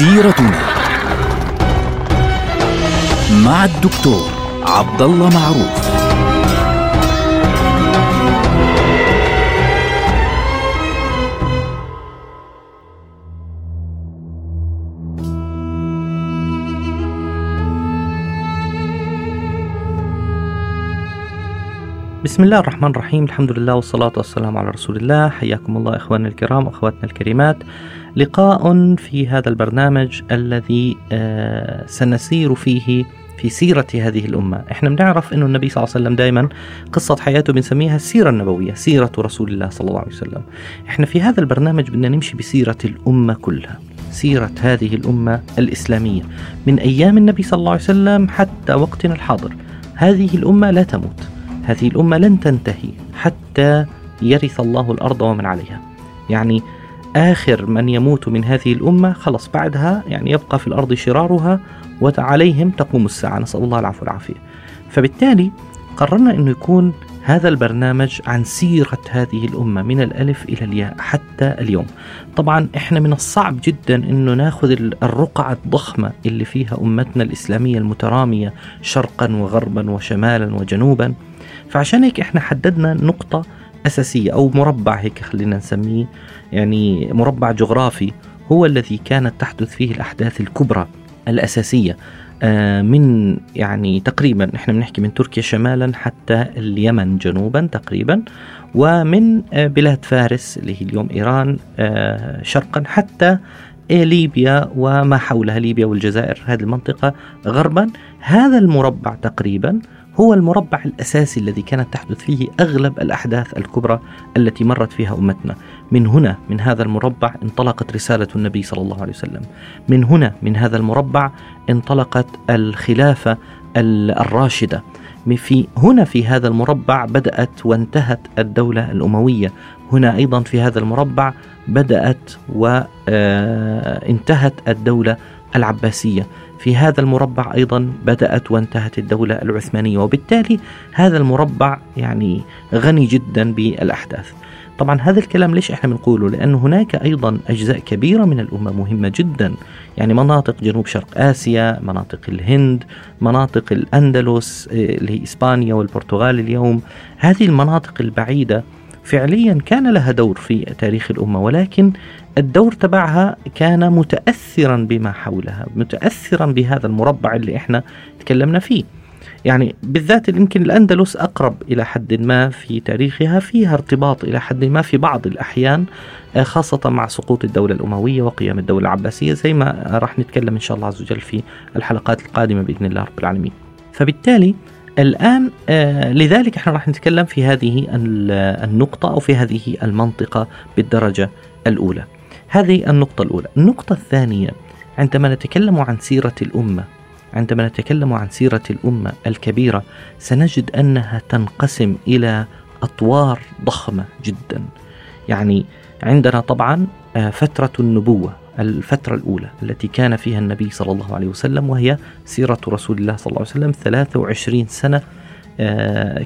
سيرتنا مع الدكتور عبد الله معروف. بسم الله الرحمن الرحيم. الحمد لله والصلاة والسلام على رسول الله. حياكم الله إخواننا الكرام أخواتنا الكريمات. لقاء في هذا البرنامج الذي آه، سنسير فيه في سيرة هذه الأمة. إحنا بنعرف أنه النبي صلى الله عليه وسلم دائما قصة حياته بنسميها السيرة النبوية سيرة رسول الله صلى الله عليه وسلم. إحنا في هذا البرنامج بدنا نمشي بسيرة الأمة كلها سيرة هذه الأمة الإسلامية. من أيام النبي صلى الله عليه وسلم حتى وقتنا الحاضر هذه الأمة لا تموت هذه الأمة لن تنتهي حتى يرث الله الأرض ومن عليها. يعني آخر من يموت من هذه الأمة خلص بعدها يعني يبقى في الأرض شرارها وعليهم تقوم الساعة. نسأل الله العفو والعافية. فبالتالي قررنا أنه يكون هذا البرنامج عن سيرة هذه الأمة من الألف إلى الياء حتى اليوم. طبعا إحنا من الصعب جدا أنه ناخذ الرقعة الضخمة اللي فيها أمتنا الإسلامية المترامية شرقا وغربا وشمالا وجنوبا. فعشان هيك إحنا حددنا نقطة أساسية أو مربع هيك خلينا نسميه. يعني مربع جغرافي هو الذي كانت تحدث فيه الأحداث الكبرى الأساسية آه، من يعني تقريبا إحنا بنحكي من تركيا شمالا حتى اليمن جنوبا تقريبا ومن آه، بلاد فارس اللي هي اليوم إيران آه، شرقا حتى ليبيا وما حولها ليبيا والجزائر هذه المنطقة غربا. هذا المربع تقريبا هو المربع الأساسي الذي كانت تحدث فيه أغلب الأحداث الكبرى التي مرت فيها أمتنا. من هنا من هذا المربع انطلقت رسالة النبي صلى الله عليه وسلم. من هنا من هذا المربع انطلقت الخلافة الراشدة. في هنا في هذا المربع بدأت وانتهت الدولة الأموية. هنا أيضا في هذا المربع بدأت وانتهت آه، الدولة العباسية. في هذا المربع أيضا بدأت وانتهت الدولة العثمانية وبالتالي هذا المربع يعني غني جدا بالأحداث. طبعا هذا الكلام ليش إحنا بنقوله؟ لأن هناك أيضا أجزاء كبيرة من الأمة مهمة جدا. يعني مناطق جنوب شرق آسيا مناطق الهند مناطق الأندلس إيه، اللي هي إسبانيا والبرتغال اليوم. هذه المناطق البعيدة فعليا كان لها دور في تاريخ الأمة ولكن الدور تبعها كان متأثرا بما حولها متأثرا بهذا المربع اللي إحنا تكلمنا فيه. يعني بالذات يمكن الأندلس أقرب إلى حد ما في تاريخها فيها ارتباط إلى حد ما في بعض الأحيان آه، خاصة مع سقوط الدولة الأموية وقيام الدولة العباسية زي ما راح نتكلم إن شاء الله عز وجل في الحلقات القادمة بإذن الله رب العالمين. فبالتالي الآن آه لذلك إحنا راح نتكلم في هذه النقطة أو في هذه المنطقة بالدرجة الأولى. هذه النقطة الأولى. النقطة الثانية عندما نتكلم عن سيرة الأمة عندما نتكلم عن سيرة الأمة الكبيرة سنجد أنها تنقسم إلى أطوار ضخمة جدا. يعني عندنا طبعا آه، فترة النبوة الفترة الأولى التي كان فيها النبي صلى الله عليه وسلم وهي سيرة رسول الله صلى الله عليه وسلم 23 سنة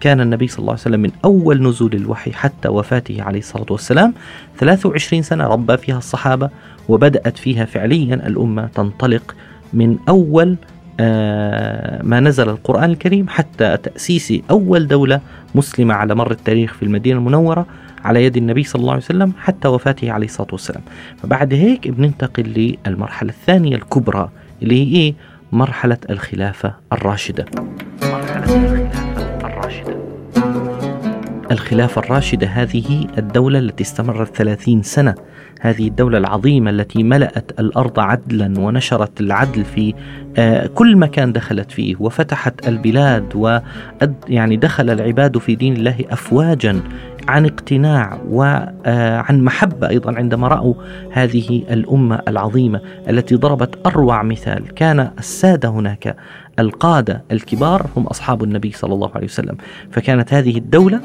كان النبي صلى الله عليه وسلم من أول نزول الوحي حتى وفاته عليه الصلاة والسلام. 23 سنة ربى فيها الصحابة وبدأت فيها فعليا الأمة تنطلق من أول آه، ما نزل القرآن الكريم حتى تأسيس أول دولة مسلمة على مر التاريخ في المدينة المنورة على يد النبي صلى الله عليه وسلم حتى وفاته عليه الصلاة والسلام. فبعد هيك بننتقل للمرحلة الثانية الكبرى اللي هي إيه؟ مرحلة الخلافة الراشدة. مرحلة الخلافة. الخلافة الراشدة هذه الدولة التي استمرت ثلاثين سنة. هذه الدولة العظيمة التي ملأت الأرض عدلا ونشرت العدل في آه، كل مكان دخلت فيه وفتحت البلاد و يعني دخل العباد في دين الله أفواجا. عن اقتناع وعن آه، محبة أيضا عندما رأوا هذه الأمة العظيمة التي ضربت أروع مثال. كان السادة هناك القادة الكبار هم أصحاب النبي صلى الله عليه وسلم. فكانت هذه الدولة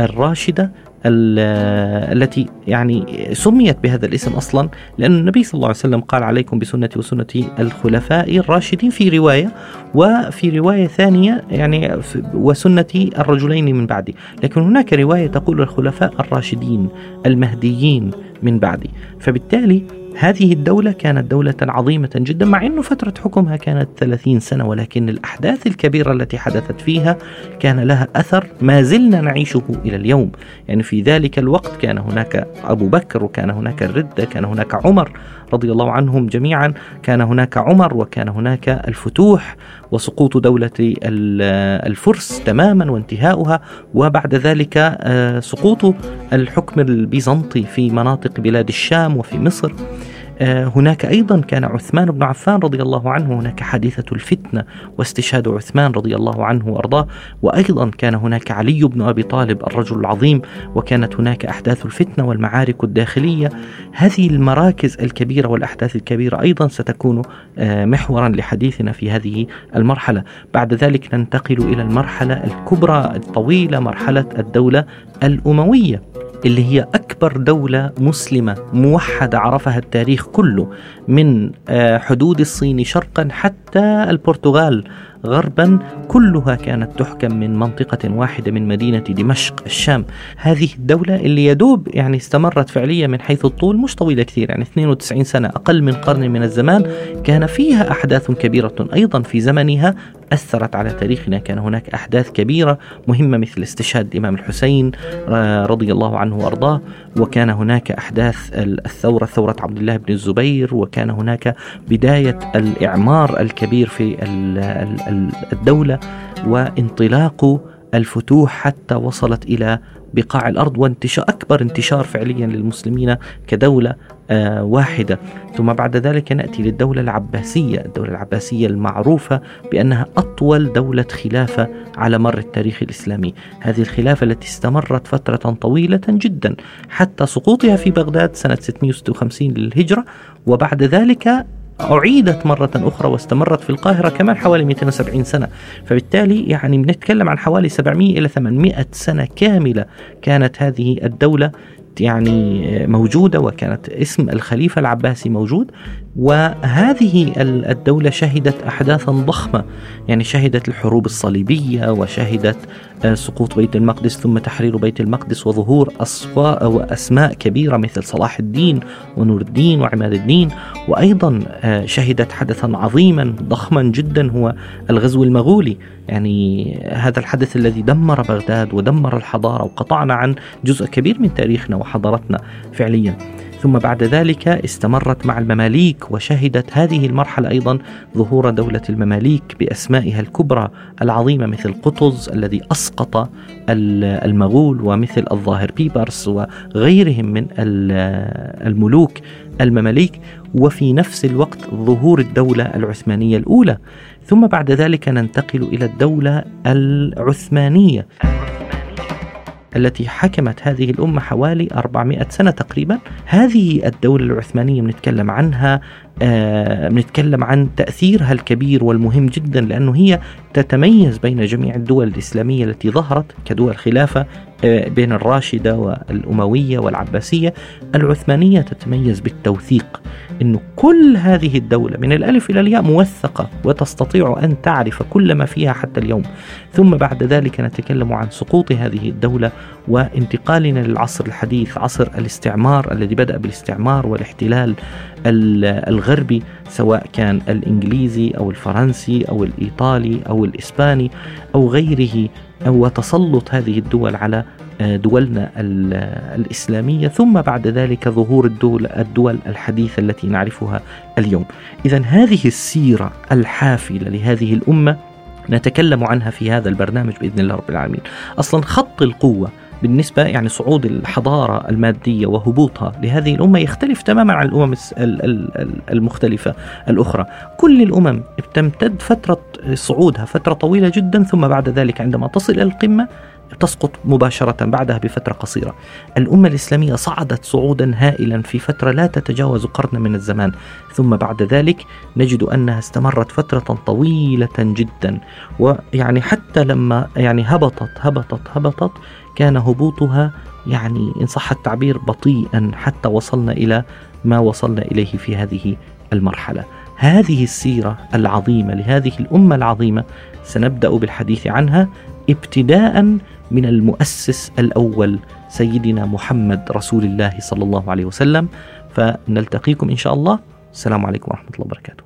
الراشدة التي يعني سميت بهذا الاسم أصلا لأن النبي صلى الله عليه وسلم قال عليكم بسنتي وسنة الخلفاء الراشدين في رواية وفي رواية ثانية يعني وسنه الرجلين من بعدي. لكن هناك رواية تقول الخلفاء الراشدين المهديين من بعدي. فبالتالي هذه الدولة كانت دولة عظيمة جدا مع أنه فترة حكمها كانت 30 سنة ولكن الأحداث الكبيرة التي حدثت فيها كان لها أثر ما زلنا نعيشه إلى اليوم. يعني في ذلك الوقت كان هناك أبو بكر وكان هناك الردة كان هناك عمر رضي الله عنهم جميعا كان هناك عمر وكان هناك الفتوح وسقوط دولة الفرس تماما وانتهاؤها وبعد ذلك آه، سقوط الحكم البيزنطي في مناطق بلاد الشام وفي مصر. هناك أيضا كان عثمان بن عفان رضي الله عنه هناك حادثة الفتنة واستشهاد عثمان رضي الله عنه وأرضاه وأيضا كان هناك علي بن أبي طالب الرجل العظيم وكانت هناك أحداث الفتنة والمعارك الداخلية. هذه المراكز الكبيرة والأحداث الكبيرة أيضا ستكون آه، محورا لحديثنا في هذه المرحلة. بعد ذلك ننتقل إلى المرحلة الكبرى الطويلة مرحلة الدولة الأموية. اللي هي أكبر دولة مسلمة موحدة عرفها التاريخ كله من آه، حدود الصين شرقا حتى البرتغال. غربا كلها كانت تحكم من منطقة واحدة من مدينة دمشق الشام. هذه الدولة اللي يدوب يعني استمرت فعليا من حيث الطول مش طويلة كثير يعني 92 سنة أقل من قرن من الزمان. كان فيها أحداث كبيرة أيضا في زمنها أثرت على تاريخنا. كان هناك أحداث كبيرة مهمة مثل استشهاد الإمام الحسين آه، رضي الله عنه وأرضاه. وكان هناك أحداث الثورة ثورة عبد الله بن الزبير وكان هناك بداية الإعمار الكبير في الدولة وانطلاق الفتوح حتى وصلت إلى بقاع الأرض وانتشار أكبر انتشار فعليا للمسلمين كدولة آه واحدة. ثم بعد ذلك نأتي للدولة العباسية. الدولة العباسية المعروفة بأنها أطول دولة خلافة على مر التاريخ الإسلامي. هذه الخلافة التي استمرت فترة طويلة جدا حتى سقوطها في بغداد سنة 656 للهجرة وبعد ذلك أعيدت مرة أخرى واستمرت في القاهرة كمان حوالي 270 سنة. فبالتالي يعني بنتكلم عن حوالي 700 إلى 800 سنة كاملة كانت هذه الدولة يعني موجودة وكانت اسم الخليفة العباسي موجود وهذه الدولة شهدت أحداثا ضخمة يعني شهدت الحروب الصليبية وشهدت آه، سقوط بيت المقدس ثم تحرير بيت المقدس وظهور أصفاء وأسماء كبيرة مثل صلاح الدين ونور الدين وعماد الدين. وأيضا آه، شهدت حدثا عظيما ضخما جدا هو الغزو المغولي. يعني هذا الحدث الذي دمر بغداد ودمر الحضارة وقطعنا عن جزء كبير من تاريخنا وحضارتنا فعليا. ثم بعد ذلك استمرت مع المماليك وشهدت هذه المرحلة أيضا ظهور دولة المماليك بأسمائها الكبرى العظيمة مثل قطز الذي أسقط المغول ومثل الظاهر بيبرس وغيرهم من الملوك المماليك. وفي نفس الوقت ظهور الدولة العثمانية الأولى ثم بعد ذلك ننتقل إلى الدولة العثمانية التي حكمت هذه الأمة حوالي 400 سنة تقريبا. هذه الدولة العثمانية بنتكلم عنها بنتكلم عن تأثيرها الكبير والمهم جدا لأنه هي تتميز بين جميع الدول الإسلامية التي ظهرت كدول خلافة آه بين الراشدة والأموية والعباسية. العثمانية تتميز بالتوثيق أن كل هذه الدولة من الألف إلى الياء موثقة وتستطيع أن تعرف كل ما فيها حتى اليوم. ثم بعد ذلك نتكلم عن سقوط هذه الدولة وانتقالنا للعصر الحديث عصر الاستعمار الذي بدأ بالاستعمار والاحتلال الغربي سواء كان الإنجليزي أو الفرنسي أو الإيطالي أو الإسباني أو غيره. أو تسلط هذه الدول على آه، دولنا الإسلامية. ثم بعد ذلك ظهور الدول, الدول الحديثة التي نعرفها اليوم. إذا هذه السيرة الحافلة لهذه الأمة نتكلم عنها في هذا البرنامج بإذن الله رب العالمين. أصلا خط القوة بالنسبة يعني صعود الحضارة المادية وهبوطها لهذه الأمة يختلف تماما عن الأمم المختلفة الأخرى. كل الأمم تمتد فترة صعودها فترة طويلة جدا ثم بعد ذلك عندما تصل إلى القمة تسقط مباشرة بعدها بفترة قصيرة. الأمة الإسلامية صعدت صعودا هائلا في فترة لا تتجاوز قرن من الزمان، ثم بعد ذلك نجد أنها استمرت فترة طويلة جدا، ويعني حتى لما يعني هبطت هبطت هبطت كان هبوطها يعني إن صح التعبير بطيئا حتى وصلنا إلى ما وصلنا إليه في هذه المرحلة. هذه السيرة العظيمة لهذه الأمة العظيمة سنبدأ بالحديث عنها ابتداء من المؤسس الأول سيدنا محمد رسول الله صلى الله عليه وسلم. فنلتقيكم إن شاء الله. السلام عليكم ورحمة الله وبركاته.